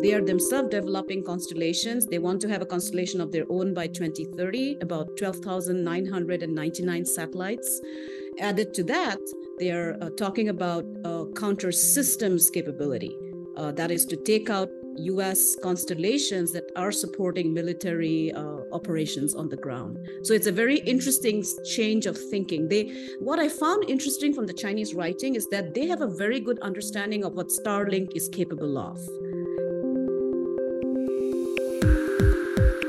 they are themselves developing constellations. They want to have a constellation of their own by 2030, about 12,999 satellites. Added to that, they are uh, talking about uh, counter systems capability. Uh, that is to take out US constellations that are supporting military uh, operations on the ground. So it's a very interesting change of thinking. They what I found interesting from the Chinese writing is that they have a very good understanding of what Starlink is capable of.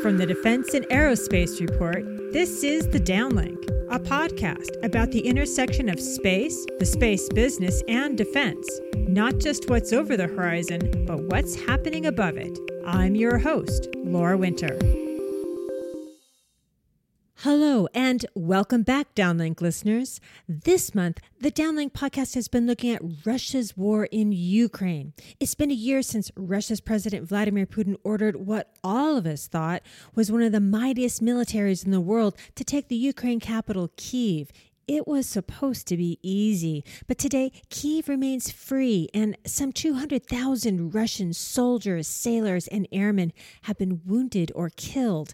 From the Defense and Aerospace Report, this is The Downlink, a podcast about the intersection of space, the space business, and defense. Not just what's over the horizon, but what's happening above it. I'm your host, Laura Winter. Hello, and welcome back, Downlink listeners. This month, the Downlink podcast has been looking at Russia's war in Ukraine. It's been a year since Russia's President Vladimir Putin ordered what all of us thought was one of the mightiest militaries in the world to take the Ukraine capital, Kiev. It was supposed to be easy, but today Kiev remains free, and some 200,000 Russian soldiers, sailors, and airmen have been wounded or killed.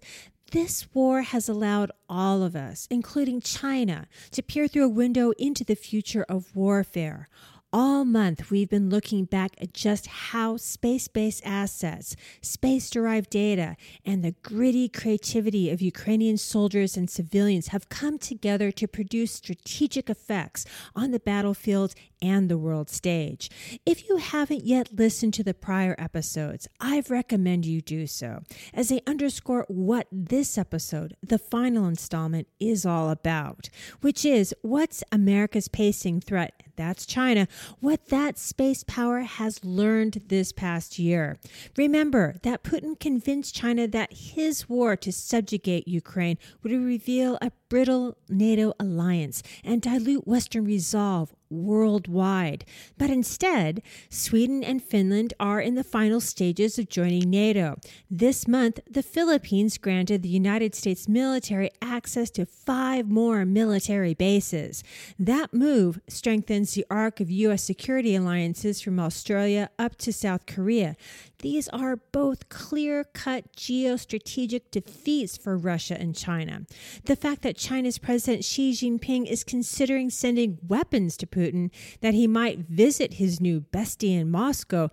This war has allowed all of us, including China, to peer through a window into the future of warfare. All month, we've been looking back at just how space based assets, space derived data, and the gritty creativity of Ukrainian soldiers and civilians have come together to produce strategic effects on the battlefield and the world stage. If you haven't yet listened to the prior episodes, I recommend you do so, as they underscore what this episode, the final installment, is all about, which is what's America's pacing threat that's China, what that space power has learned this past year. Remember that Putin convinced China that his war to subjugate Ukraine would reveal a brittle NATO alliance and dilute Western resolve worldwide. But instead, Sweden and Finland are in the final stages of joining NATO. This month, the Philippines granted the United States military access to five more military bases. That move strengthens the arc of U.S. security alliances from Australia up to South Korea. These are both clear cut geostrategic defeats for Russia and China. The fact that China's President Xi Jinping is considering sending weapons to Putin, that he might visit his new bestie in Moscow,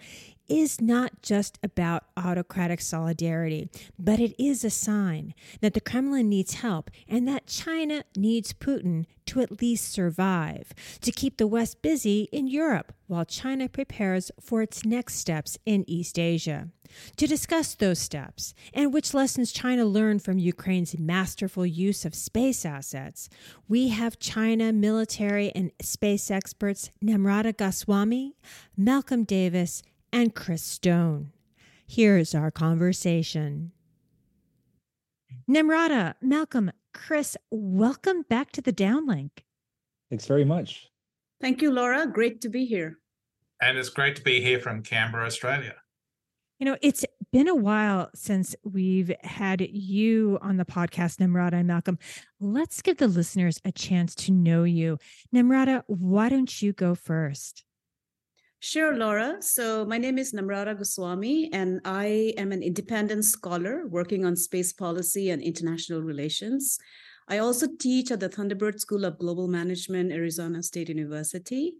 is not just about autocratic solidarity, but it is a sign that the Kremlin needs help and that China needs Putin to at least survive, to keep the West busy in Europe while China prepares for its next steps in East Asia. To discuss those steps and which lessons China learned from Ukraine's masterful use of space assets, we have China military and space experts Namrata Goswami, Malcolm Davis, and Chris Stone. Here's our conversation. Namrata, Malcolm, Chris, welcome back to the Downlink. Thanks very much. Thank you, Laura. Great to be here. And it's great to be here from Canberra, Australia. You know, it's been a while since we've had you on the podcast, Namrata and Malcolm. Let's give the listeners a chance to know you. Namrata, why don't you go first? Sure, Laura. So, my name is Namrata Goswami, and I am an independent scholar working on space policy and international relations. I also teach at the Thunderbird School of Global Management, Arizona State University.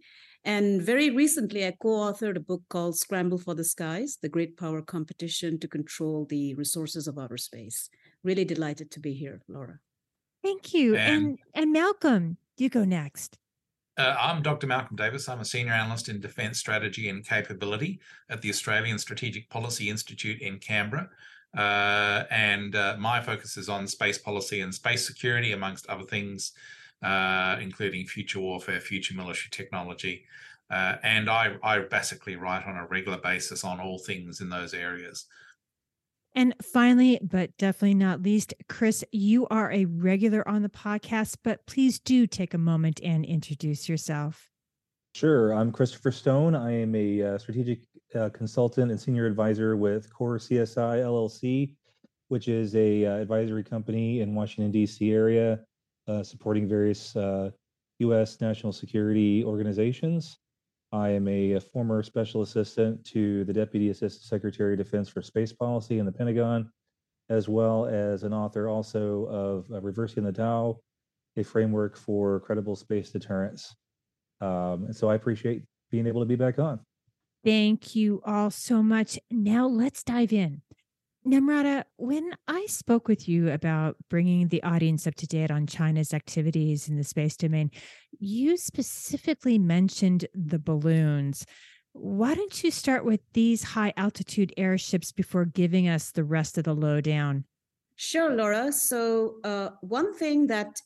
And very recently, I co authored a book called Scramble for the Skies The Great Power Competition to Control the Resources of Outer Space. Really delighted to be here, Laura. Thank you. And, and, and Malcolm, you go next. Uh, I'm Dr. Malcolm Davis. I'm a senior analyst in defence strategy and capability at the Australian Strategic Policy Institute in Canberra. Uh, and uh, my focus is on space policy and space security, amongst other things, uh, including future warfare, future military technology. Uh, and I, I basically write on a regular basis on all things in those areas. And finally, but definitely not least, Chris, you are a regular on the podcast, but please do take a moment and introduce yourself. Sure. I'm Christopher Stone. I am a uh, strategic uh, consultant and senior advisor with Core CSI LLC, which is a uh, advisory company in Washington D.C. area, supporting various U.S. National security organizations. I am a, former special assistant to the Deputy Assistant Secretary of Defense for Space Policy in the Pentagon, as well as an author also of uh, Reversing the Tao, a framework for credible space deterrence. Um, and so I appreciate being able to be back on. Thank you all so much. Now let's dive in. Namrata, when I spoke with you about bringing the audience up to date on China's activities in the space domain, you specifically mentioned the balloons. Why don't you start with these high altitude airships before giving us the rest of the lowdown? Sure, Laura. So, uh, one thing that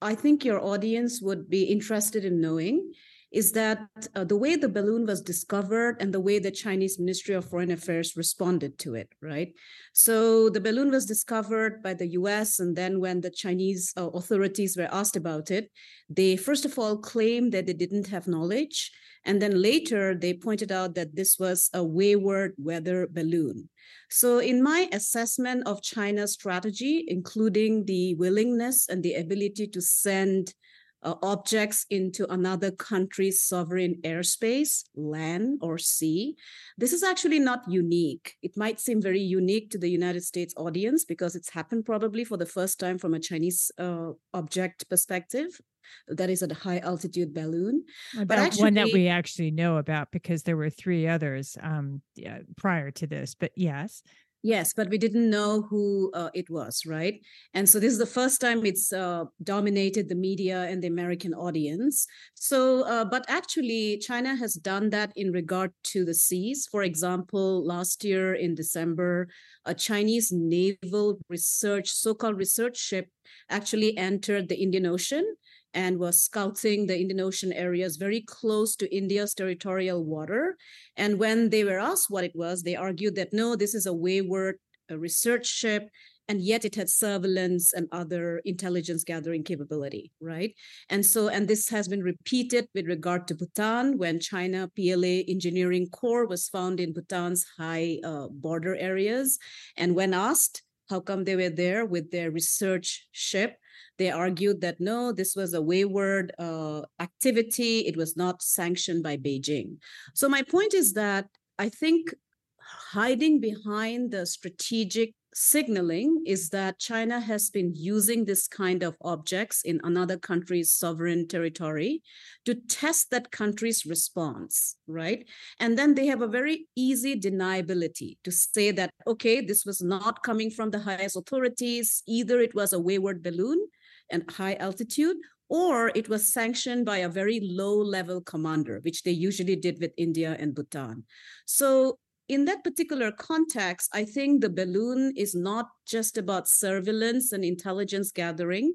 I think your audience would be interested in knowing is that uh, the way the balloon was discovered and the way the Chinese Ministry of Foreign Affairs responded to it, right? So the balloon was discovered by the US, and then when the Chinese uh, authorities were asked about it, they first of all claimed that they didn't have knowledge. And then later they pointed out that this was a wayward weather balloon. So, in my assessment of China's strategy, including the willingness and the ability to send uh, objects into another country's sovereign airspace, land or sea. This is actually not unique. It might seem very unique to the United States audience because it's happened probably for the first time from a Chinese uh, object perspective. That is a high altitude balloon. but actually, one that we actually know about because there were three others um, yeah, prior to this. But yes. Yes, but we didn't know who uh, it was, right? And so this is the first time it's uh, dominated the media and the American audience. So, uh, but actually, China has done that in regard to the seas. For example, last year in December, a Chinese naval research, so called research ship, actually entered the Indian Ocean and was scouting the Indian Ocean areas very close to India's territorial water. And when they were asked what it was, they argued that no, this is a wayward a research ship, and yet it had surveillance and other intelligence gathering capability, right? And so, and this has been repeated with regard to Bhutan when China PLA engineering corps was found in Bhutan's high uh, border areas. And when asked, how come they were there with their research ship? They argued that no, this was a wayward uh, activity. It was not sanctioned by Beijing. So, my point is that I think hiding behind the strategic signaling is that China has been using this kind of objects in another country's sovereign territory to test that country's response, right? And then they have a very easy deniability to say that, okay, this was not coming from the highest authorities, either it was a wayward balloon and high altitude, or it was sanctioned by a very low level commander, which they usually did with India and Bhutan. So in that particular context, I think the balloon is not just about surveillance and intelligence gathering.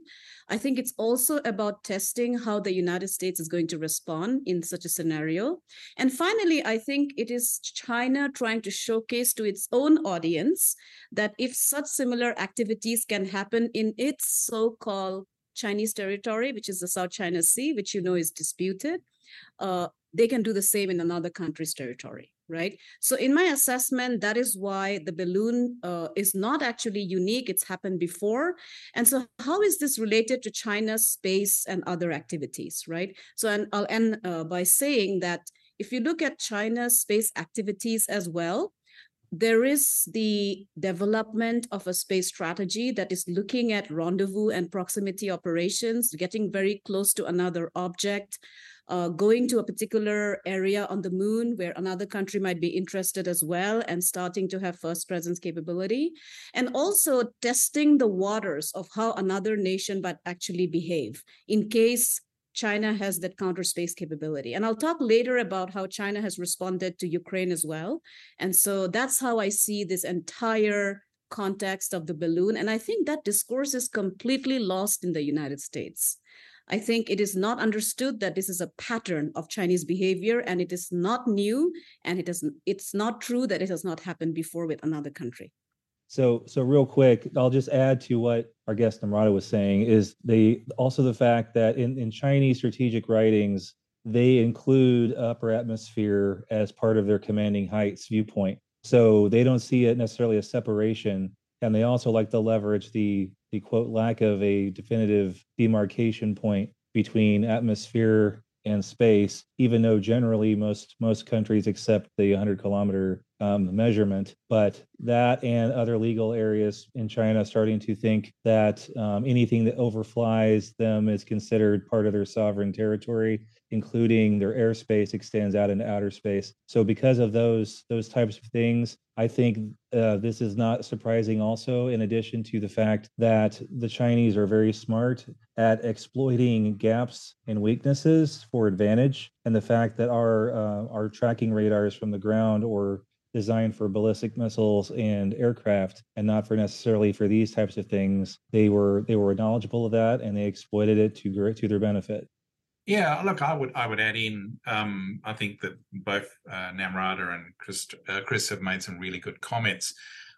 I think it's also about testing how the United States is going to respond in such a scenario. And finally, I think it is China trying to showcase to its own audience that if such similar activities can happen in its so called Chinese territory, which is the South China Sea, which you know is disputed, uh, they can do the same in another country's territory right? So in my assessment that is why the balloon uh, is not actually unique it's happened before. And so how is this related to china's space and other activities right? So and i'll end uh, by saying that if you look at china's space activities as well there is the development of a space strategy that is looking at rendezvous and proximity operations, getting very close to another object, uh, going to a particular area on the moon where another country might be interested as well and starting to have first presence capability and also testing the waters of how another nation might actually behave in case China has that counter space capability. And I'll talk later about how China has responded to Ukraine as well. And so that's how I see this entire context of the balloon. And I think that discourse is completely lost in the United States. I think it is not understood that this is a pattern of Chinese behavior and it is not new and it is it's not true that it has not happened before with another country. So so real quick, I'll just add to what our guest Namrata was saying is they also the fact that in, in Chinese strategic writings, they include upper atmosphere as part of their commanding heights viewpoint. So they don't see it necessarily as separation. And they also like to leverage the the quote lack of a definitive demarcation point between atmosphere and space, even though generally most most countries accept the 100 kilometer um, measurement. But that and other legal areas in China starting to think that um, anything that overflies them is considered part of their sovereign territory including their airspace extends out into outer space. So because of those those types of things, I think uh, this is not surprising. Also, in addition to the fact that the Chinese are very smart at exploiting gaps and weaknesses for advantage, and the fact that our uh, our tracking radars from the ground or designed for ballistic missiles and aircraft and not for necessarily for these types of things they were they were knowledgeable of that and they exploited it to to their benefit yeah, look, I would I would add in. Um, I think that both uh, Namrata and Chris, uh, Chris have made some really good comments.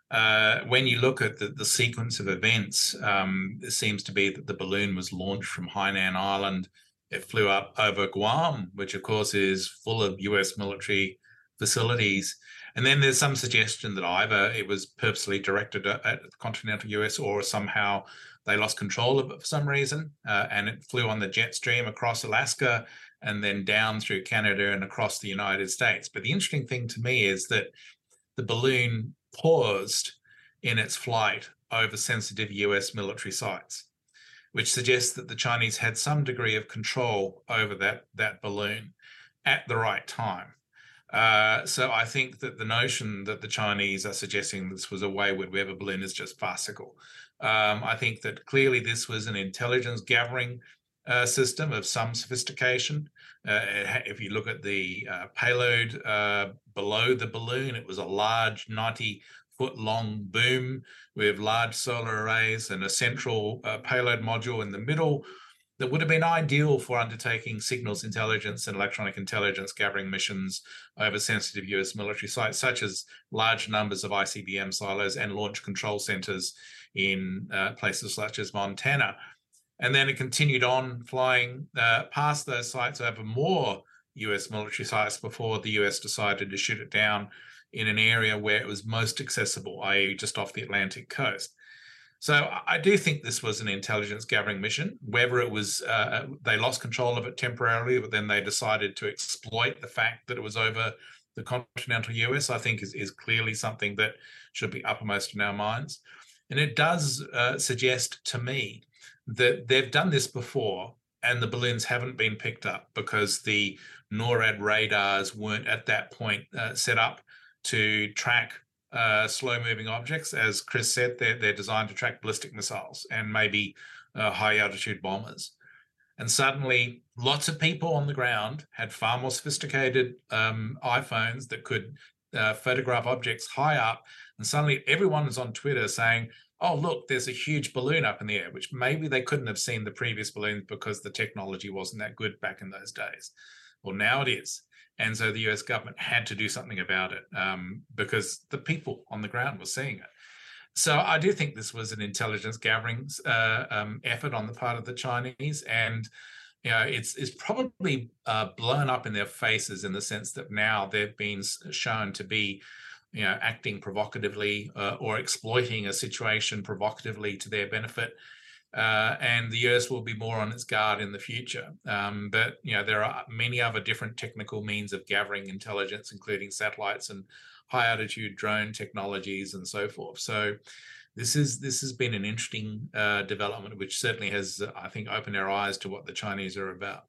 Uh, when you look at the, the sequence of events, um, it seems to be that the balloon was launched from Hainan Island. It flew up over Guam, which of course is full of U.S. military facilities. And then there's some suggestion that either it was purposely directed at, at the continental US or somehow they lost control of it for some reason, uh, and it flew on the jet stream across Alaska and then down through Canada and across the United States. But the interesting thing to me is that the balloon paused in its flight over sensitive US military sites, which suggests that the Chinese had some degree of control over that, that balloon at the right time. Uh, so I think that the notion that the Chinese are suggesting this was a wayward weather balloon is just farcical. Um, I think that clearly this was an intelligence gathering uh, system of some sophistication. Uh, if you look at the uh, payload uh, below the balloon, it was a large 90 foot long boom with large solar arrays and a central uh, payload module in the middle that would have been ideal for undertaking signals intelligence and electronic intelligence gathering missions over sensitive US military sites, such as large numbers of ICBM silos and launch control centers in uh, places such as Montana. And then it continued on flying uh, past those sites over more US military sites before the US decided to shoot it down in an area where it was most accessible, i.e., just off the Atlantic coast. So I do think this was an intelligence gathering mission. Whether it was uh, uh they lost control of it temporarily, but then they decided to exploit the fact that it was over the continental US, I think is, is clearly something that should be uppermost in our minds. And it does uh, suggest to me that they've done this before and the balloons haven't been picked up because the NORAD radars weren't at that point uh, set up to track uh, slow moving objects. As Chris said, they're, they're designed to track ballistic missiles and maybe uh, high altitude bombers. And suddenly, lots of people on the ground had far more sophisticated um, iPhones that could uh, photograph objects high up and suddenly everyone was on Twitter saying, oh, look, there's a huge balloon up in the air, which maybe they couldn't have seen the previous balloons because the technology wasn't that good back in those days. Well, now it is. And so the US government had to do something about it um, because the people on the ground were seeing it. So I do think this was an intelligence gathering uh, um, effort on the part of the Chinese, and you know it's it's probably uh, blown up in their faces in the sense that now they've been shown to be you know, acting provocatively uh, or exploiting a situation provocatively to their benefit. Uh, and the US will be more on its guard in the future. Um, but you know, there are many other different technical means of gathering intelligence, including satellites and high altitude drone technologies and so forth. So this is this has been an interesting uh, development, which certainly has, I think, opened our eyes to what the Chinese are about.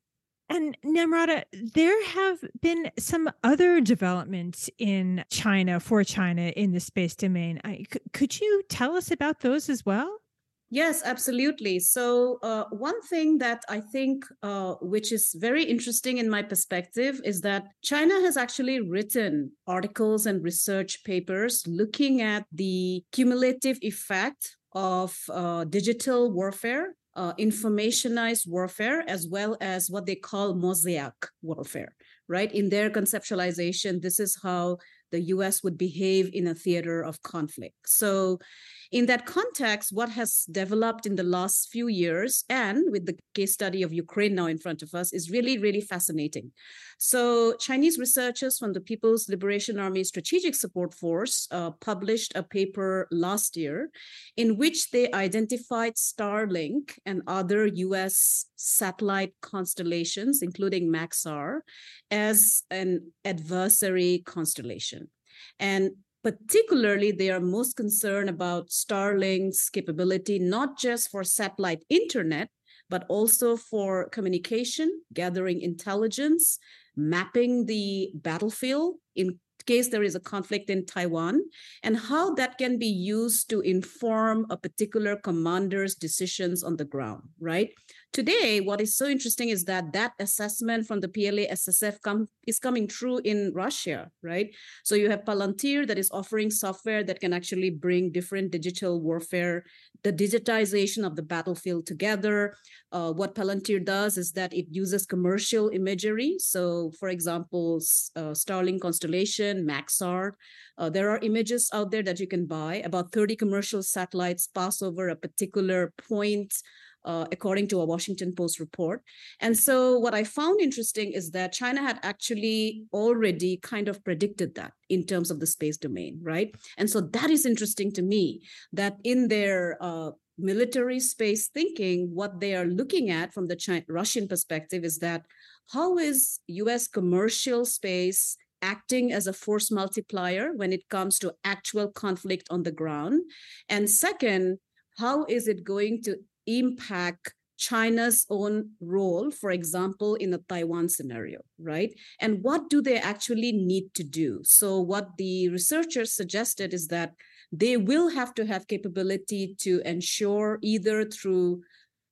And Namrata, there have been some other developments in China for China in the space domain. Could you tell us about those as well? Yes, absolutely. So, uh, one thing that I think, uh, which is very interesting in my perspective, is that China has actually written articles and research papers looking at the cumulative effect of uh, digital warfare uh, informationized warfare as well as what they call mosaic warfare, right? In their conceptualization, this is how the US would behave in a theater of conflict. So, in that context, what has developed in the last few years and with the case study of Ukraine now in front of us is really, really fascinating. So, Chinese researchers from the People's Liberation Army Strategic Support Force uh, published a paper last year in which they identified Starlink and other US satellite constellations, including Maxar, as an adversary constellation. And particularly they are most concerned about Starlink's capability, not just for satellite internet, but also for communication, gathering intelligence, mapping the battlefield in case there is a conflict in Taiwan, and how that can be used to inform a particular commander's decisions on the ground, right? Today, what is so interesting is that that assessment from the PLA SSF is coming true in Russia, right? So you have Palantir that is offering software that can actually bring different digital warfare, the digitization of the battlefield together. Uh, what Palantir does is that it uses commercial imagery. So, for example, uh, Starlink constellation, Maxar. Uh, there are images out there that you can buy. About 30 commercial satellites pass over a particular point uh, according to a Washington Post report. And so, what I found interesting is that China had actually already kind of predicted that in terms of the space domain, right? And so, that is interesting to me that in their uh, military space thinking, what they are looking at from the China- Russian perspective is that how is US commercial space acting as a force multiplier when it comes to actual conflict on the ground? And second, how is it going to impact China's own role, for example, in the Taiwan scenario, right? And what do they actually need to do? So, what the researchers suggested is that they will have to have capability to ensure either through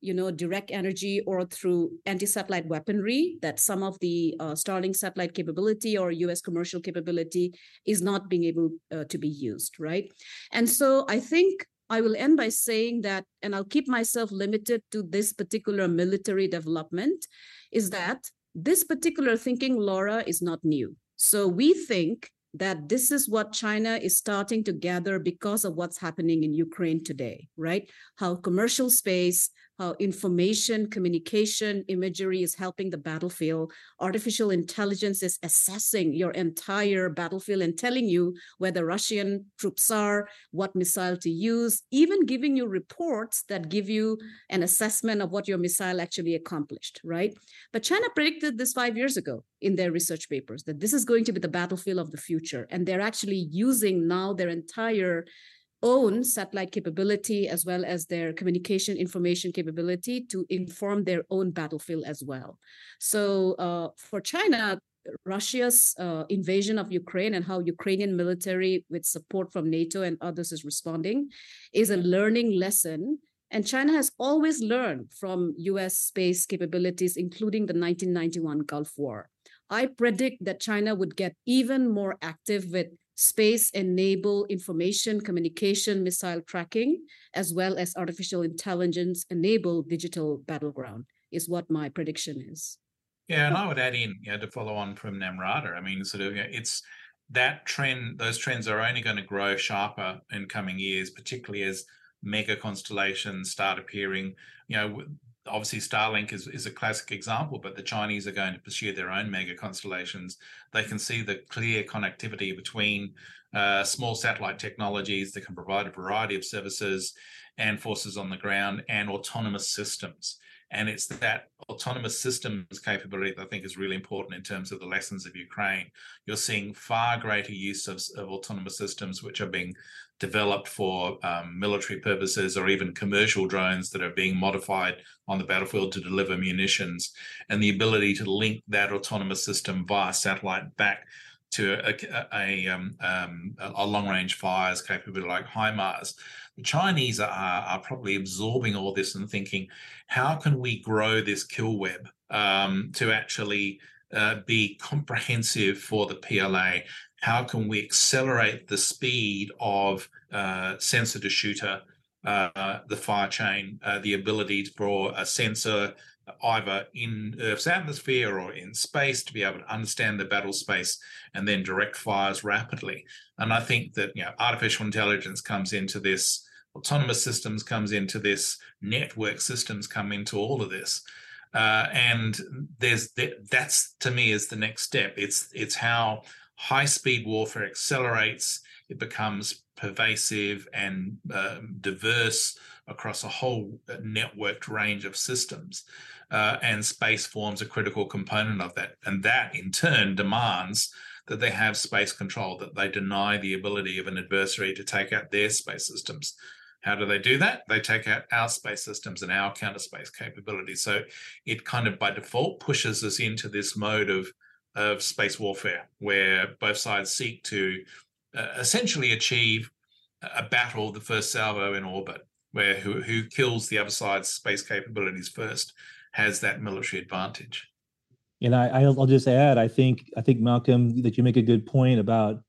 you know direct energy or through anti-satellite weaponry that some of the uh, starlink satellite capability or us commercial capability is not being able uh, to be used right and so i think I will end by saying that, and I'll keep myself limited to this particular military development, is that this particular thinking, Laura, is not new. So we think that this is what China is starting to gather because of what's happening in Ukraine today, right? How commercial space, how information, communication, imagery is helping the battlefield. Artificial intelligence is assessing your entire battlefield and telling you where the Russian troops are, what missile to use, even giving you reports that give you an assessment of what your missile actually accomplished, right? But China predicted this five years ago in their research papers that this is going to be the battlefield of the future. And they're actually using now their entire own satellite capability as well as their communication information capability to inform their own battlefield as well. So uh, for China, Russia's uh, invasion of Ukraine and how Ukrainian military, with support from NATO and others, is responding, is a learning lesson. And China has always learned from US space capabilities, including the 1991 Gulf War. I predict that China would get even more active with space enable information communication missile tracking as well as artificial intelligence enable digital battleground is what my prediction is. Yeah and i would add in know, to follow on from namrata i mean sort of it's that trend those trends are only going to grow sharper in coming years particularly as mega constellations start appearing. You know obviously Starlink is, is a classic example, but the Chinese are going to pursue their own mega constellations. They can see the clear connectivity between uh, small satellite technologies that can provide a variety of services and forces on the ground and autonomous systems. And it's that autonomous systems capability that I think is really important in terms of the lessons of Ukraine. You're seeing far greater use of, of autonomous systems, which are being developed for um, military purposes or even commercial drones that are being modified on the battlefield to deliver munitions, and the ability to link that autonomous system via satellite back to a, a, um, um, a long range fires capability like HIMARS. The Chinese are, are probably absorbing all this and thinking, how can we grow this kill web um, to actually uh, be comprehensive for the PLA? How can we accelerate the speed of uh, sensor to shooter, uh, the fire chain, uh, the ability for a sensor either in Earth's atmosphere or in space to be able to understand the battle space and then direct fires rapidly. And I think that you know artificial intelligence comes into this autonomous systems comes into this, network systems come into all of this. Uh, and there's that's to me is the next step. It's it's how high speed warfare accelerates. It becomes pervasive and uh, diverse across a whole uh, networked range of systems. Uh, and space forms a critical component of that. And that in turn demands that they have space control, that they deny the ability of an adversary to take out their space systems. How do they do that? They take out our space systems and our counter space capabilities. So it kind of by default pushes us into this mode of, of space warfare, where both sides seek to uh, essentially achieve a battle, the first salvo in orbit, where who, who kills the other side's space capabilities first has that military advantage. And I, I'll just add, I think, I think Malcolm, that you make a good point about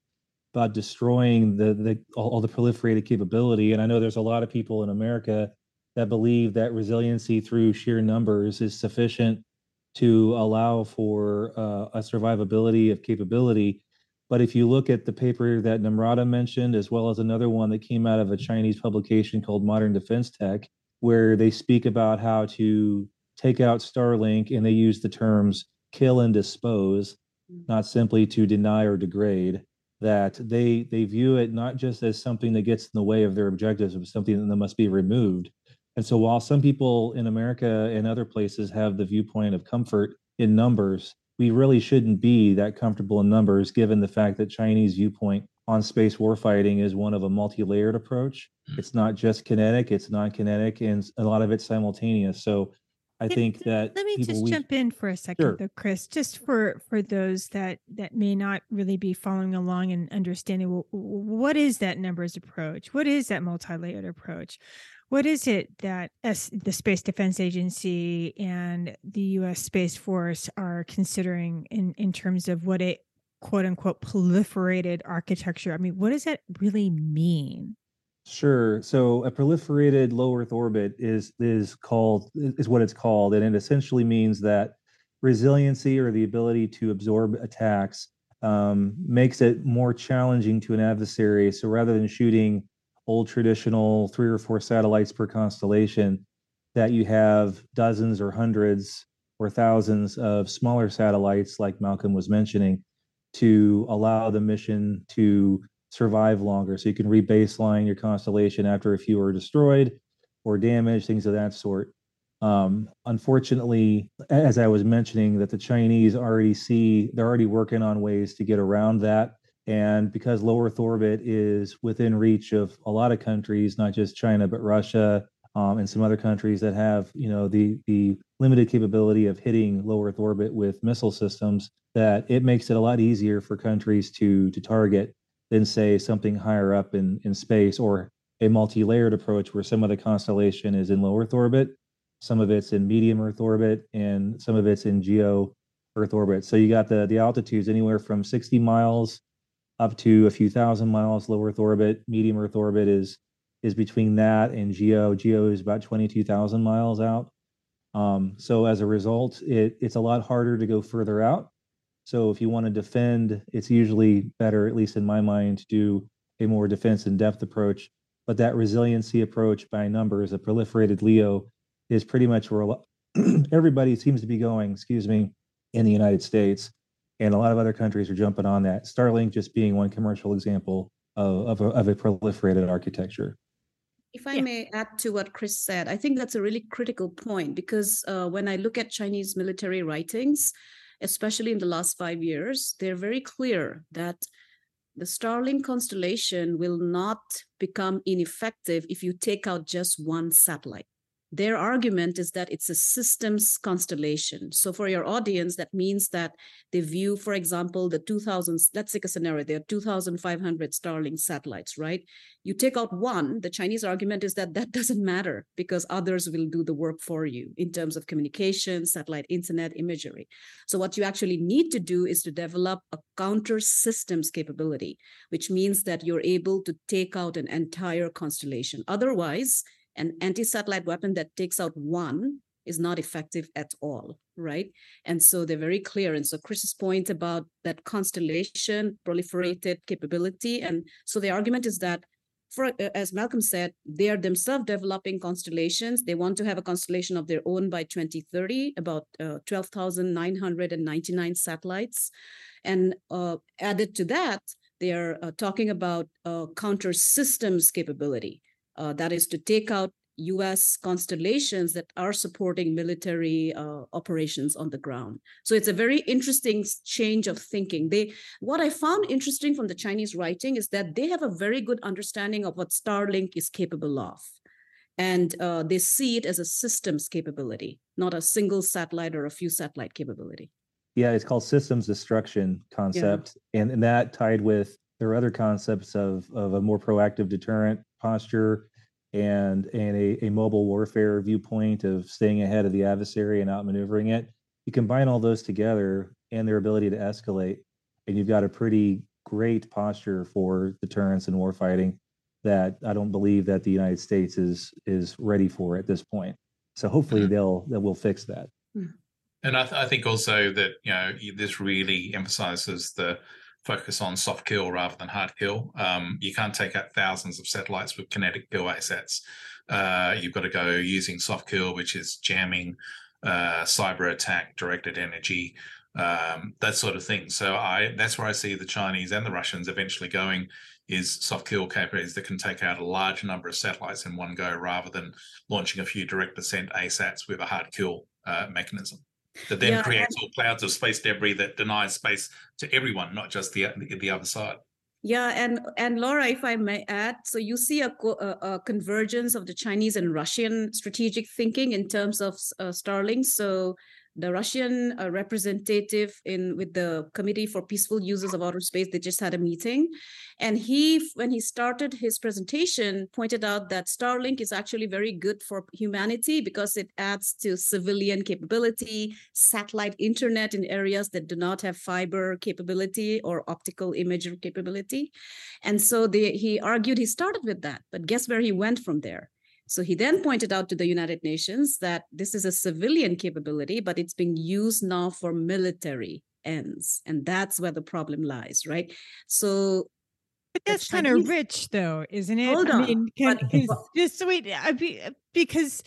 about destroying the the all, all the proliferated capability. And I know there's a lot of people in America that believe that resiliency through sheer numbers is sufficient to allow for uh, a survivability of capability. But if you look at the paper that Namrata mentioned, as well as another one that came out of a Chinese publication called Modern Defense Tech, where they speak about how to take out Starlink and they use the terms kill and dispose, mm. not simply to deny or degrade. That they they view it not just as something that gets in the way of their objectives, but something that must be removed. And so, while some people in America and other places have the viewpoint of comfort in numbers, we really shouldn't be that comfortable in numbers, given the fact that Chinese viewpoint on space warfighting is one of a multi-layered approach. Mm. It's not just kinetic; it's non-kinetic, and a lot of it's simultaneous. So I think that let me just we, jump in for a second sure. though, Chris, just for for those that that may not really be following along and understanding well, what is that numbers approach? What is that multi-layered approach? What is it that S, the Space Defense Agency and the U.S. Space Force are considering in in terms of what a quote unquote proliferated architecture? I mean, what does that really mean? Sure. So a proliferated low Earth orbit is is called is what it's called, and it essentially means that resiliency or the ability to absorb attacks um, makes it more challenging to an adversary. So rather than shooting old traditional three or four satellites per constellation, that you have dozens or hundreds or thousands of smaller satellites, like Malcolm was mentioning, to allow the mission to survive longer. So you can rebaseline your constellation after a few are destroyed or damaged, things of that sort. Um, unfortunately, as I was mentioning, that the Chinese already see they're already working on ways to get around that. And because low Earth orbit is within reach of a lot of countries, not just China but Russia um, and some other countries that have, you know, the the limited capability of hitting low Earth orbit with missile systems, that it makes it a lot easier for countries to to target than say something higher up in in space or a multi-layered approach where some of the constellation is in low Earth orbit, some of it's in medium Earth orbit, and some of it's in geo Earth orbit. So you got the the altitudes anywhere from 60 miles up to a few thousand miles low Earth orbit. Medium Earth orbit is is between that and geo. Geo is about 22,000 miles out. Um, so as a result, it, it's a lot harder to go further out. So if you want to defend, it's usually better, at least in my mind, to do a more defense in depth approach. But that resiliency approach by numbers, a proliferated LEO, is pretty much where everybody seems to be going, excuse me, in the United States. And a lot of other countries are jumping on that. Starlink just being one commercial example of, of, a, of a proliferated architecture. If I yeah. may add to what Chris said, I think that's a really critical point because uh, when I look at Chinese military writings, especially in the last five years, they're very clear that the Starlink constellation will not become ineffective if you take out just one satellite their argument is that it's a systems constellation. So for your audience, that means that they view, for example, the 2000, let's take a scenario, there are 2,500 Starlink satellites, right? You take out one, the Chinese argument is that that doesn't matter because others will do the work for you in terms of communication, satellite internet, imagery. So what you actually need to do is to develop a counter systems capability, which means that you're able to take out an entire constellation. Otherwise, an anti-satellite weapon that takes out one is not effective at all, right? And so they're very clear. And so Chris's point about that constellation proliferated capability, and so the argument is that for uh, as Malcolm said, they are themselves developing constellations. They want to have a constellation of their own by 2030, about uh, 12,999 satellites. And uh, added to that, they are uh, talking about uh, counter systems capability. Uh, that is to take out US constellations that are supporting military uh, operations on the ground. So it's a very interesting change of thinking. They what I found interesting from the Chinese writing is that they have a very good understanding of what Starlink is capable of. And uh, they see it as a systems capability, not a single satellite or a few satellite capability. Yeah, it's called systems destruction concept. Yeah. And, and that tied with there are other concepts of, of a more proactive deterrent posture and and a, a mobile warfare viewpoint of staying ahead of the adversary and outmaneuvering it. You combine all those together and their ability to escalate, and you've got a pretty great posture for deterrence and warfighting that I don't believe that the United States is is ready for at this point. So hopefully mm-hmm. they'll that will fix that. Hmm. And I, th- I think also that you know this really emphasizes the focus on soft kill rather than hard kill. Um, you can't take out thousands of satellites with kinetic kill ASATs. Uh, you've got to go using soft kill, which is jamming, uh, cyber attack, directed energy, um, that sort of thing. So I that's where I see the Chinese and the Russians eventually going is soft kill capabilities that can take out a large number of satellites in one go rather than launching a few direct ascent ASATs with a hard kill uh, mechanism that then yeah, creates all clouds of space debris that denies space to everyone, not just the the other side. Yeah, and and Laura, if I may add, so you see a, a, a convergence of the Chinese and Russian strategic thinking in terms of uh, Starlink. So the Russian uh, representative in with the Committee for Peaceful Uses of Outer Space, they just had a meeting, and he, when he started his presentation, pointed out that Starlink is actually very good for humanity because it adds to civilian capability, satellite internet in areas that do not have fiber capability or optical imager capability, and so they, he argued he started with that, but guess where he went from there? So he then pointed out to the United Nations that this is a civilian capability, but it's being used now for military ends. And that's where the problem lies, right? So but that's kind of rich though, isn't it? Hold on. I mean, can, but, just wait, I be, because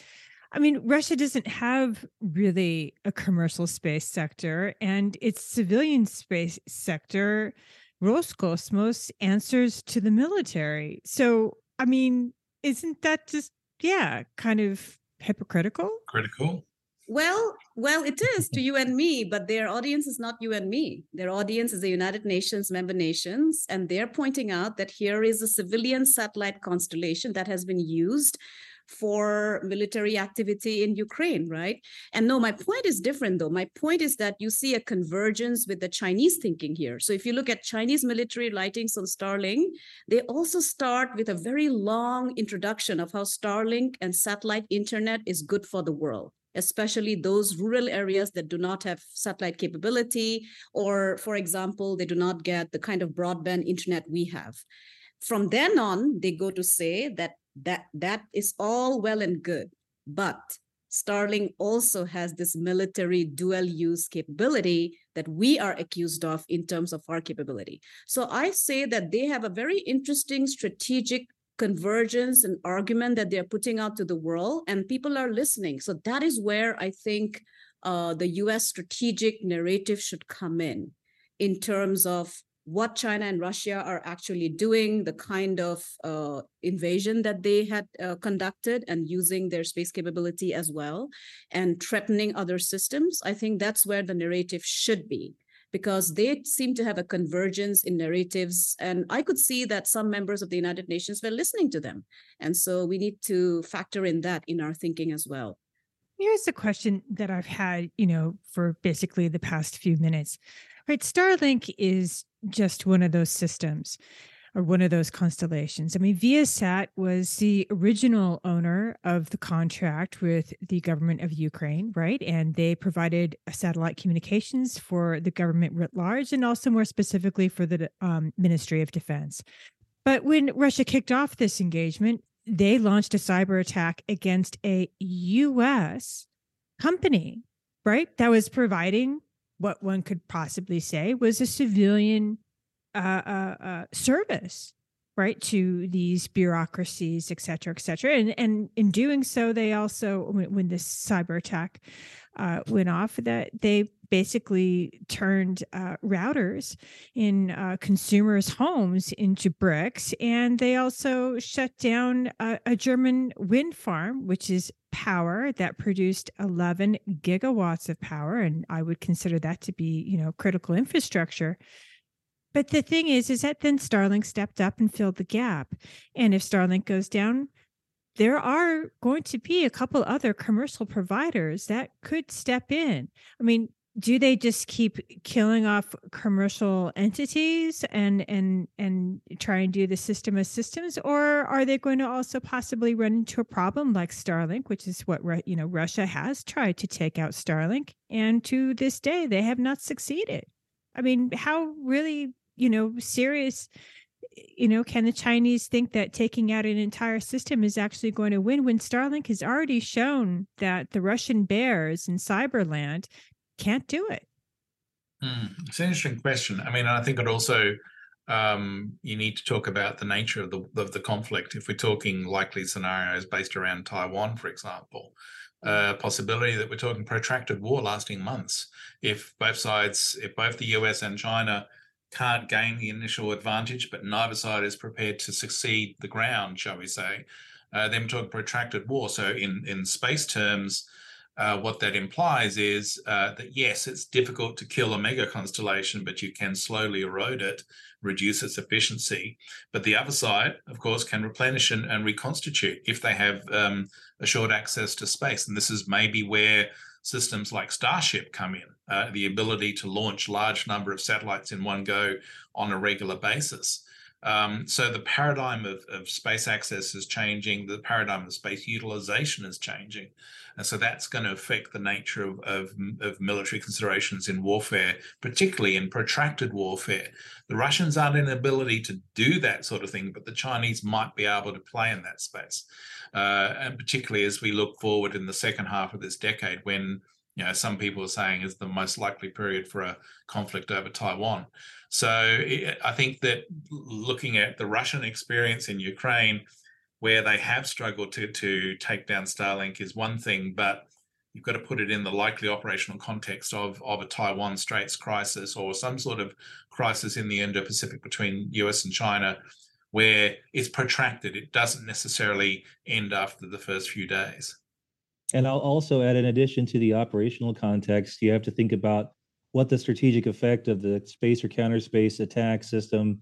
I mean, Russia doesn't have really a commercial space sector, and its civilian space sector, Roscosmos, answers to the military. So, I mean, isn't that just yeah, kind of hypocritical. Critical. Well, well, it is to you and me, but their audience is not you and me. Their audience is the United Nations member nations, and they're pointing out that here is a civilian satellite constellation that has been used for military activity in Ukraine, right? And no, my point is different though. My point is that you see a convergence with the Chinese thinking here. So if you look at Chinese military writings on Starlink, they also start with a very long introduction of how Starlink and satellite internet is good for the world especially those rural areas that do not have satellite capability, or, for example, they do not get the kind of broadband internet we have. From then on, they go to say that that that is all well and good but starlink also has this military dual use capability that we are accused of in terms of our capability. So i say that they have a very interesting strategic convergence and argument that they're putting out to the world and people are listening. So that is where i think uh, the us strategic narrative should come in in terms of what China and Russia are actually doing, the kind of uh, invasion that they had uh, conducted, and using their space capability as well, and threatening other systems. I think that's where the narrative should be because they seem to have a convergence in narratives. And I could see that some members of the United Nations were listening to them. And so we need to factor in that in our thinking as well. Here's a question that I've had, you know, for basically the past few minutes. Right, Starlink is just one of those systems or one of those constellations. I mean, Viasat was the original owner of the contract with the government of Ukraine, right? And they provided satellite communications for the government writ large and also more specifically for the um, Ministry of Defense. But when Russia kicked off this engagement, they launched a cyber attack against a US company, right? That was providing what one could possibly say was a civilian uh, uh, uh, service right to these bureaucracies et cetera et cetera. And and in doing so they also when, when this cyber attack uh, went off that they basically turned uh, routers in uh, consumers' homes into bricks. And they also shut down a, a, German wind farm, which is power that produced 11 gigawatts of power. And I would consider that to be, you know, critical infrastructure. But the thing is, is that then Starlink stepped up and filled the gap. And if Starlink goes down, there are going to be a couple other commercial providers that could step in. I mean, do they just keep killing off commercial entities and and and try and do the system of systems? Or are they going to also possibly run into a problem like starlink which is what you know russia has tried to take out starlink and to this day they have not succeeded? I mean how really you know serious you know can the chinese think that taking out an entire system is actually going to win when starlink has already shown that the russian bears in cyberland can't do it? Mm, it's an interesting question. I mean, I think it also um, you need to talk about the nature of the of the conflict. If we're talking likely scenarios based around Taiwan, for example, uh, possibility that we're talking protracted war lasting months. If both sides, if both the US and China can't gain the initial advantage, but neither side is prepared to succeed the ground, shall we say, uh, then we're talking protracted war. So in in space terms, uh, what that implies is uh, that yes, it's difficult to kill a mega constellation, but you can slowly erode it, reduce its efficiency. But the other side, of course, can replenish and, and reconstitute if they have um, assured access to space. And this is maybe where systems like Starship come in, uh, the ability to launch large number of satellites in one go on a regular basis. Um, so the paradigm of, of space access is changing. The paradigm of space utilization is changing. And so that's going to affect the nature of, of, of, military considerations in warfare, particularly in protracted warfare. The Russians aren't in ability to do that sort of thing, but the Chinese might be able to play in that space. Uh, and particularly as we look forward in the second half of this decade, when you know some people are saying is the most likely period for a conflict over Taiwan. So I think that looking at the Russian experience in Ukraine, where they have struggled to to take down Starlink is one thing, but you've got to put it in the likely operational context of of a Taiwan Straits crisis or some sort of crisis in the Indo-Pacific between US and China where it's protracted. It doesn't necessarily end after the first few days. And I'll also add, in addition to the operational context, you have to think about what the strategic effect of the space or counter space attack system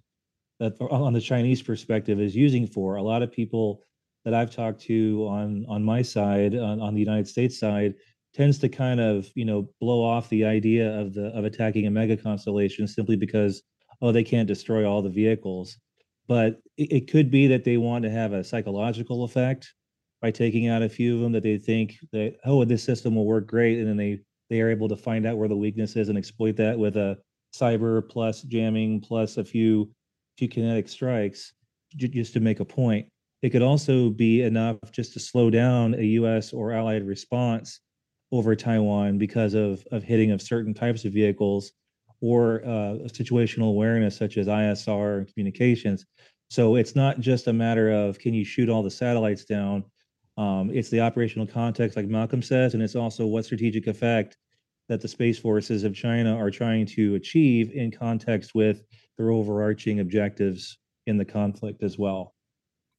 uh, that on the Chinese perspective is using for. A lot of people that I've talked to on on my side, on, on the United States side, tends to kind of you know blow off the idea of the of attacking a mega constellation simply because oh they can't destroy all the vehicles. But it, it could be that they want to have a psychological effect by taking out a few of them that they think that oh this system will work great, and then they they are able to find out where the weakness is and exploit that with a cyber plus jamming plus a few few kinetic strikes just to make a point. It could also be enough just to slow down a U.S. or allied response over Taiwan because of of hitting of certain types of vehicles or uh, situational awareness such as ISR and communications. So it's not just a matter of can you shoot all the satellites down. Um, it's the operational context, like Malcolm says, and it's also what strategic effect that the space forces of China are trying to achieve in context with their overarching objectives in the conflict as well.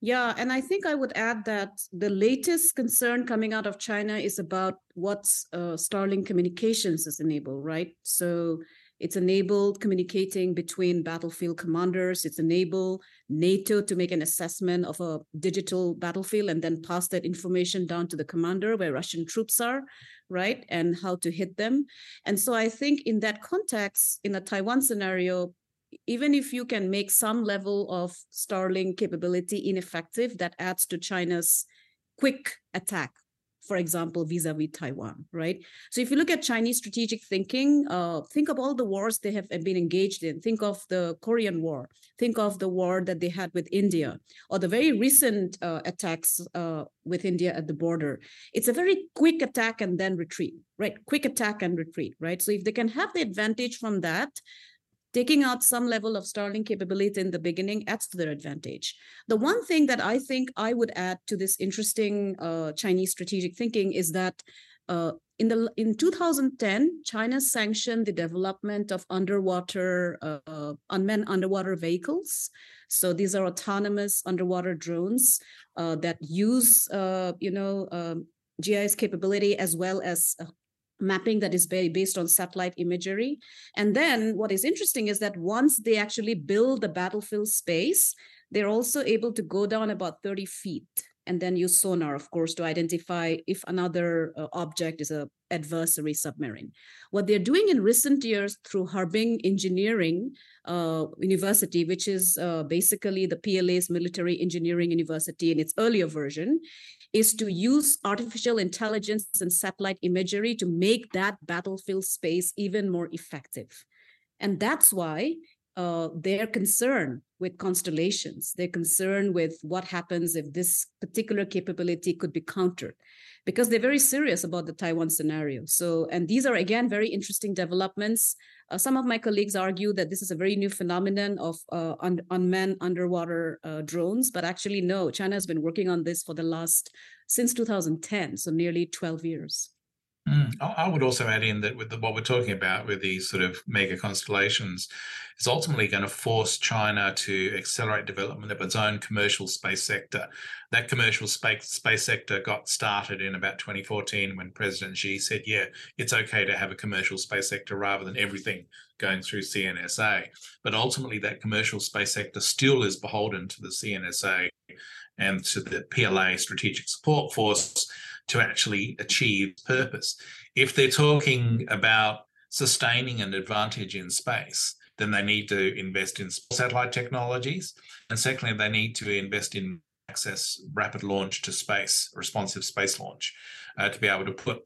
Yeah, and I think I would add that the latest concern coming out of China is about what uh, Starlink communications is enabled, right? So it's enabled communicating between battlefield commanders. It's enabled NATO to make an assessment of a digital battlefield and then pass that information down to the commander where Russian troops are, right? And how to hit them. And so I think in that context, in a Taiwan scenario, even if you can make some level of Starlink capability ineffective, that adds to China's quick attack, for example, vis-a-vis Taiwan, right? So if you look at Chinese strategic thinking, uh, think of all the wars they have been engaged in. Think of the Korean War. Think of the war that they had with India, or the very recent uh, attacks uh, with India at the border. It's a very quick attack and then retreat, right? Quick attack and retreat, right? So if they can have the advantage from that, taking out some level of Starlink capability in the beginning adds to their advantage. The one thing that I think I would add to this interesting uh, Chinese strategic thinking is that uh, in the in 2010, China sanctioned the development of underwater uh, unmanned underwater vehicles. So these are autonomous underwater drones uh, that use, uh, you know, um, GIS capability as well as uh, mapping that is based on satellite imagery. And then what is interesting is that once they actually build the battlefield space, they're also able to go down about 30 feet and then use sonar, of course, to identify if another uh, object is a adversary submarine. What they're doing in recent years through Harbin Engineering uh, University, which is uh, basically the PLA's military engineering university in its earlier version, is to use artificial intelligence and satellite imagery to make that battlefield space even more effective. And that's why uh, their concern with constellations, their concern with what happens if this particular capability could be countered, because they're very serious about the Taiwan scenario. So, and these are again very interesting developments. Uh, some of my colleagues argue that this is a very new phenomenon of uh, un- unmanned underwater uh, drones, but actually, no, China has been working on this for the last since 2010, so nearly 12 years. Mm. I would also add in that with the, what we're talking about with these sort of mega constellations is ultimately going to force China to accelerate development of its own commercial space sector. That commercial space space sector got started in about 2014 when President Xi said, "Yeah, it's okay to have a commercial space sector rather than everything going through CNSA." But ultimately, that commercial space sector still is beholden to the CNSA and to the PLA Strategic Support Force to actually achieve purpose. If they're talking about sustaining an advantage in space, then they need to invest in satellite technologies. And secondly, they need to invest in access rapid launch to space, responsive space launch, uh, to be able to put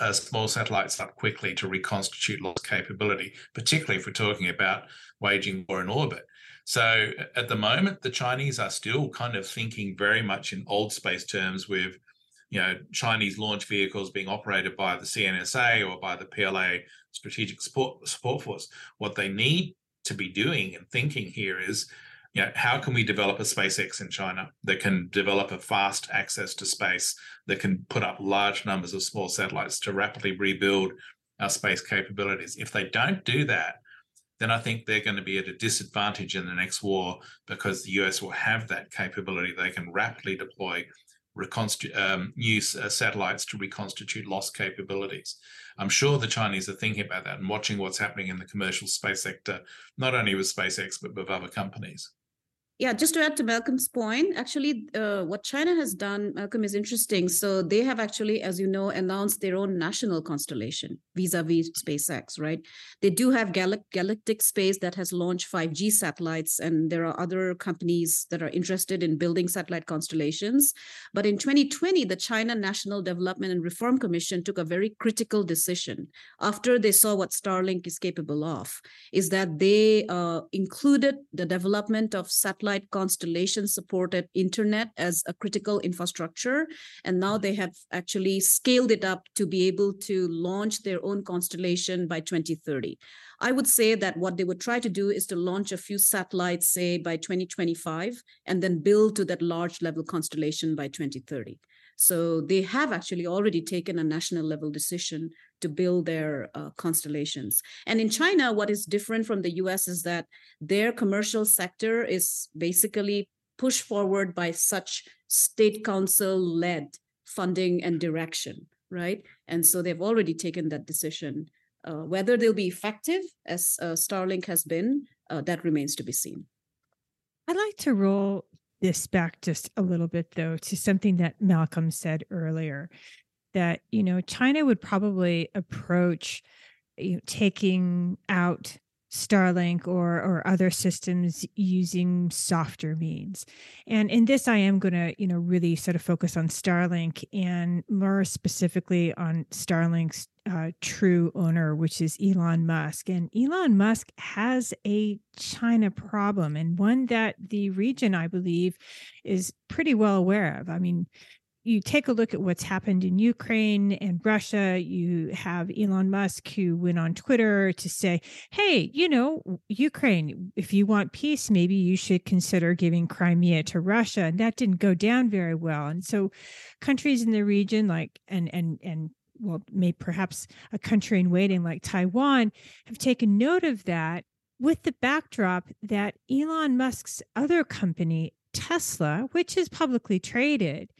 uh, small satellites up quickly to reconstitute lost capability, particularly if we're talking about waging war in orbit. So at the moment, the Chinese are still kind of thinking very much in old space terms with you know Chinese launch vehicles being operated by the CNSA or by the PLA Strategic Support Support Force. What they need to be doing and thinking here is, you know, how can we develop a SpaceX in China that can develop a fast access to space that can put up large numbers of small satellites to rapidly rebuild our space capabilities? If they don't do that, then I think they're going to be at a disadvantage in the next war because the US will have that capability. They can rapidly deploy um, use uh, satellites to reconstitute lost capabilities. I'm sure the Chinese are thinking about that and watching what's happening in the commercial space sector, not only with SpaceX but with other companies. Yeah, just to add to Malcolm's point, actually, uh, what China has done, Malcolm, is interesting. So they have actually, as you know, announced their own national constellation vis-a-vis SpaceX, right? They do have Gal- Galactic Space that has launched 5G satellites, and there are other companies that are interested in building satellite constellations. But in 2020, the China National Development and Reform Commission took a very critical decision after they saw what Starlink is capable of, is that they uh, included the development of satellite satellite constellation supported internet as a critical infrastructure. And now they have actually scaled it up to be able to launch their own constellation by 2030. I would say that what they would try to do is to launch a few satellites, say by 2025, and then build to that large level constellation by 2030. So they have actually already taken a national level decision to build their uh, constellations. And in China, what is different from the US is that their commercial sector is basically pushed forward by such state council led funding and direction, right? And so they've already taken that decision. Uh, whether they'll be effective, as uh, Starlink has been, uh, that remains to be seen. I'd like to roll this back just a little bit, though, to something that Malcolm said earlier that, you know, China would probably approach you know, taking out Starlink or or other systems using softer means. And in this I am going to, you know, really sort of focus on Starlink and more specifically on Starlink's uh, true owner, which is Elon Musk. And Elon Musk has a China problem and one that the region, I believe, is pretty well aware of. I mean, you take a look at what's happened in Ukraine and Russia. You have Elon Musk who went on Twitter to say, hey, you know, Ukraine, if you want peace, maybe you should consider giving Crimea to Russia. And that didn't go down very well. And so countries in the region like and and and well, may perhaps a country in waiting like Taiwan have taken note of that with the backdrop that Elon Musk's other company, Tesla, which is publicly traded,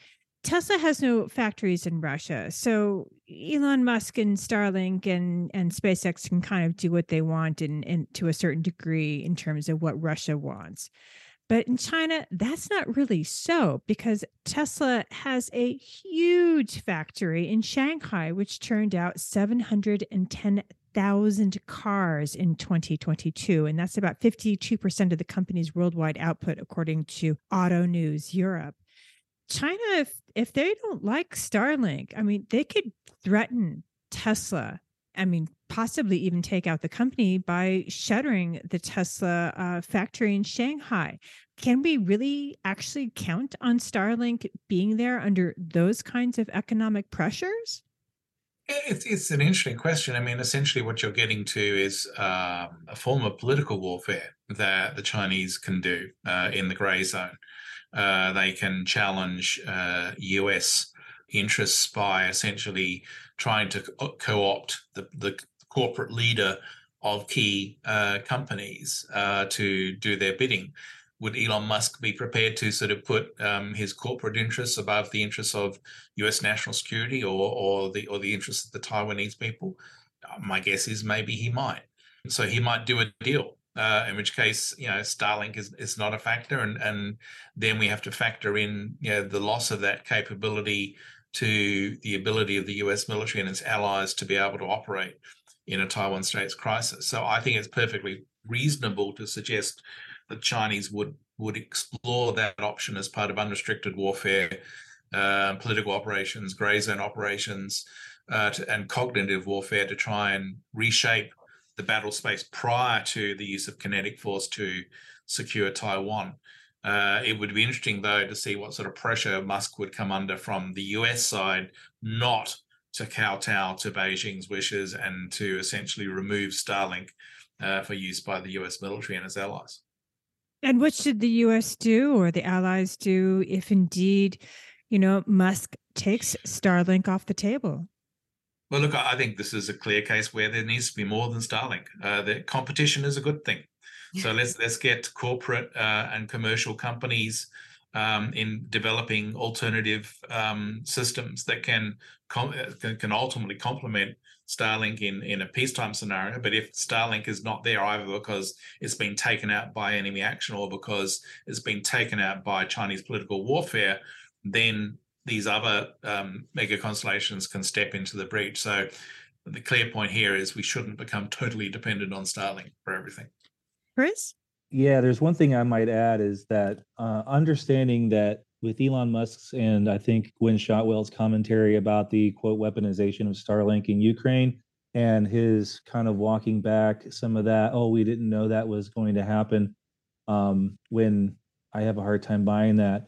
Tesla has no factories in Russia. So Elon Musk and Starlink and, and SpaceX can kind of do what they want and, and to a certain degree in terms of what Russia wants. But in China, that's not really so because Tesla has a huge factory in Shanghai, which turned out 710,000 cars in 2022. And that's about 52% of the company's worldwide output, according to Auto News Europe. China, if, they don't like Starlink, I mean, they could threaten Tesla I mean, possibly even take out the company by shuttering the Tesla uh, factory in Shanghai. Can we really actually count on Starlink being there under those kinds of economic pressures? It's, it's an interesting question. I mean, essentially, what you're getting to is um, a form of political warfare that the Chinese can do uh, in the grey zone. Uh, they can challenge US uh, interests by essentially trying to co-opt the, the corporate leader of key uh, companies uh, to do their bidding. Would Elon Musk be prepared to sort of put um, his corporate interests above the interests of U.S. national security or, or the or the interests of the Taiwanese people? Uh, my guess is maybe he might. So he might do a deal. Uh, in which case, you know, Starlink is, is not a factor, and and then we have to factor in, you know, the loss of that capability to the ability of the US military and its allies to be able to operate in a Taiwan Straits crisis. So I think it's perfectly reasonable to suggest that Chinese would would explore that option as part of unrestricted warfare, uh, political operations, grey zone operations, uh, to, and cognitive warfare to try and reshape the battle space prior to the use of kinetic force to secure Taiwan. Uh, it would be interesting, though, to see what sort of pressure Musk would come under from the US side, not to kowtow to Beijing's wishes and to essentially remove Starlink uh, for use by the US military and its allies. And what should the US do or the allies do if indeed, you know, Musk takes Starlink off the table? Well, look, I think this is a clear case where there needs to be more than Starlink. Uh, the competition is a good thing. So let's let's get corporate uh, and commercial companies um, in developing alternative um, systems that can, com- uh, can, can ultimately complement Starlink in in a peacetime scenario. But if Starlink is not there either because it's been taken out by enemy action or because it's been taken out by Chinese political warfare, then these other um, mega constellations can step into the breach. So the clear point here is we shouldn't become totally dependent on Starlink for everything. Chris? Yeah, there's one thing I might add is that uh, understanding that with Elon Musk's and I think Gwynne Shotwell's commentary about the quote weaponization of Starlink in Ukraine and his kind of walking back some of that, oh, we didn't know that was going to happen. Um, when I have a hard time buying that.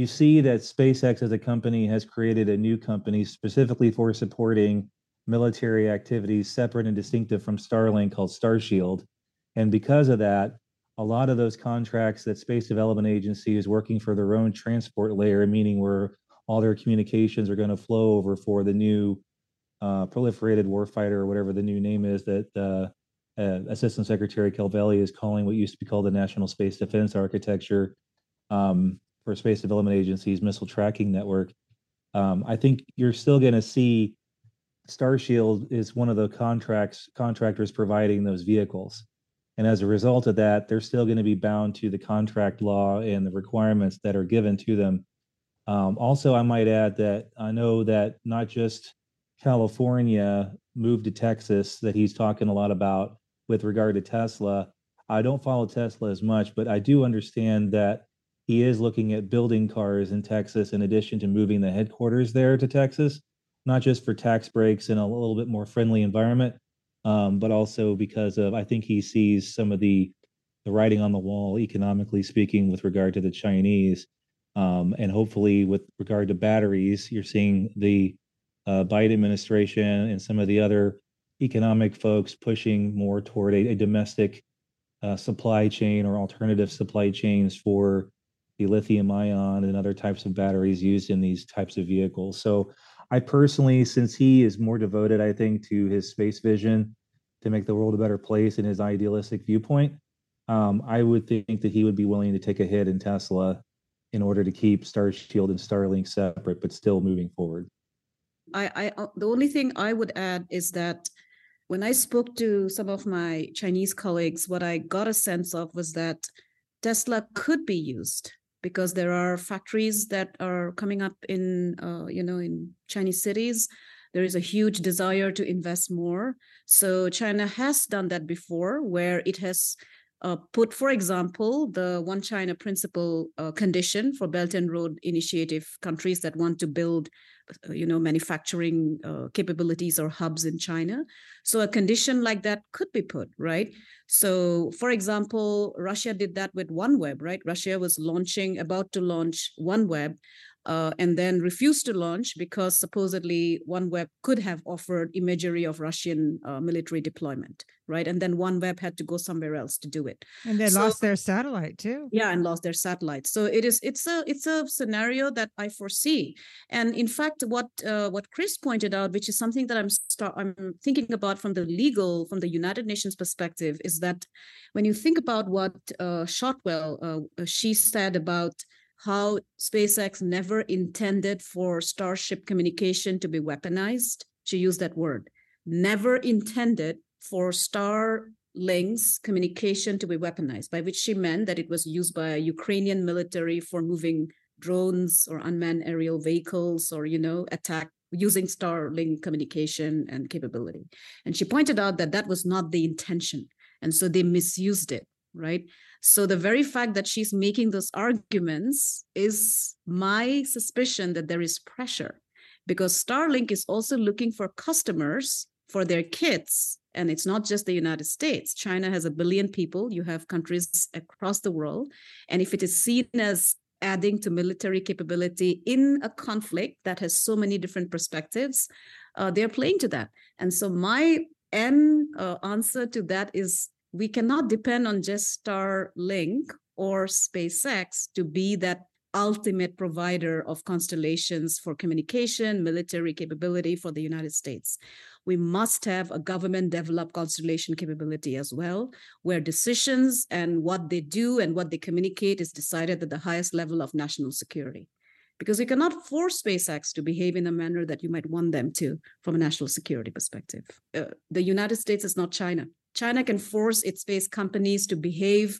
You see that SpaceX as a company has created a new company specifically for supporting military activities separate and distinctive from Starlink called Starshield. And because of that, a lot of those contracts that Space Development Agency is working for their own transport layer, meaning where all their communications are going to flow over for the new uh, proliferated warfighter or whatever the new name is that uh, uh, Assistant Secretary Calvelli is calling what used to be called the National Space Defense Architecture. Um, for Space Development Agency's missile tracking network. Um, I think you're still going to see Starshield is one of the contracts contractors providing those vehicles. And as a result of that, they're still going to be bound to the contract law and the requirements that are given to them. Um, also, I might add that I know that not just California moved to Texas, that he's talking a lot about with regard to Tesla. I don't follow Tesla as much, but I do understand that he is looking at building cars in Texas in addition to moving the headquarters there to Texas, not just for tax breaks and a little bit more friendly environment, um, but also because of I think he sees some of the the writing on the wall, economically speaking, with regard to the Chinese. Um, and hopefully, with regard to batteries, you're seeing the uh, Biden administration and some of the other economic folks pushing more toward a, a domestic uh, supply chain or alternative supply chains for the lithium ion and other types of batteries used in these types of vehicles. So, I personally, since he is more devoted, I think, to his space vision to make the world a better place in his idealistic viewpoint, um, I would think that he would be willing to take a hit in Tesla in order to keep Starshield and Starlink separate, but still moving forward. I, I uh, the only thing I would add is that when I spoke to some of my Chinese colleagues, what I got a sense of was that Tesla could be used because there are factories that are coming up in uh, you know in Chinese cities. There is a huge desire to invest more. So China has done that before, where it has uh, put, for example, the One China principle uh, condition for Belt and Road Initiative countries that want to build, uh, you know, manufacturing uh, capabilities or hubs in China. So a condition like that could be put, right? So, for example, Russia did that with OneWeb, right? Russia was launching, about to launch OneWeb, uh, and then refused to launch because supposedly OneWeb could have offered imagery of Russian uh, military deployment, right? And then OneWeb had to go somewhere else to do it. And they so, lost their satellite too. Yeah, and lost their satellite. So it is it's a it's a scenario that I foresee. And in fact, what uh, what Chris pointed out, which is something that I'm start, I'm thinking about from the legal from the United Nations perspective, is that when you think about what uh, Shotwell uh, she said about how SpaceX never intended for Starship communication to be weaponized. She used that word. Never intended for Starlink's communication to be weaponized, by which she meant that it was used by Ukrainian military for moving drones or unmanned aerial vehicles or, you know, attack using Starlink communication and capability. And she pointed out that that was not the intention. And so they misused it, right? So the very fact that she's making those arguments is my suspicion that there is pressure because Starlink is also looking for customers for their kits. And it's not just the United States. China has a billion people. You have countries across the world. And if it is seen as adding to military capability in a conflict that has so many different perspectives, uh, they're playing to that. And so my end uh, answer to that is we cannot depend on just Starlink or SpaceX to be that ultimate provider of constellations for communication, military capability for the United States. We must have a government developed constellation capability as well, where decisions and what they do and what they communicate is decided at the highest level of national security. Because we cannot force SpaceX to behave in a manner that you might want them to from a national security perspective. Uh, the United States is not China. China can force its space companies to behave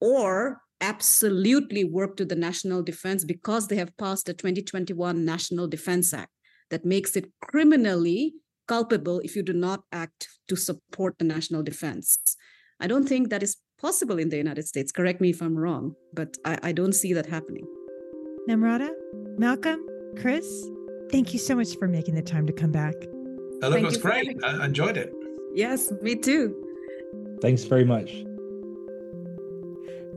or absolutely work to the national defense because they have passed the 2021 National Defense Act that makes it criminally culpable if you do not act to support the national defense. I don't think that is possible in the United States. Correct me if I'm wrong, but I, I don't see that happening. Namrata, Malcolm, Chris, thank you so much for making the time to come back. Look, it was great. I enjoyed it. Yes, me too. Thanks very much.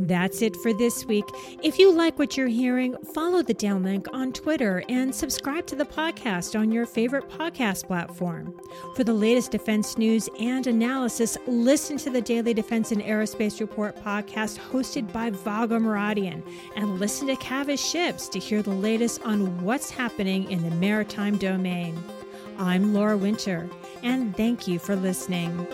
That's it for this week. If you like what you're hearing, follow the downlink on Twitter and subscribe to the podcast on your favorite podcast platform. For the latest defense news and analysis, listen to the Daily Defense and Aerospace Report podcast hosted by Vago Muradian and listen to Cavas Ships to hear the latest on what's happening in the maritime domain. I'm Laura Winter, and thank you for listening.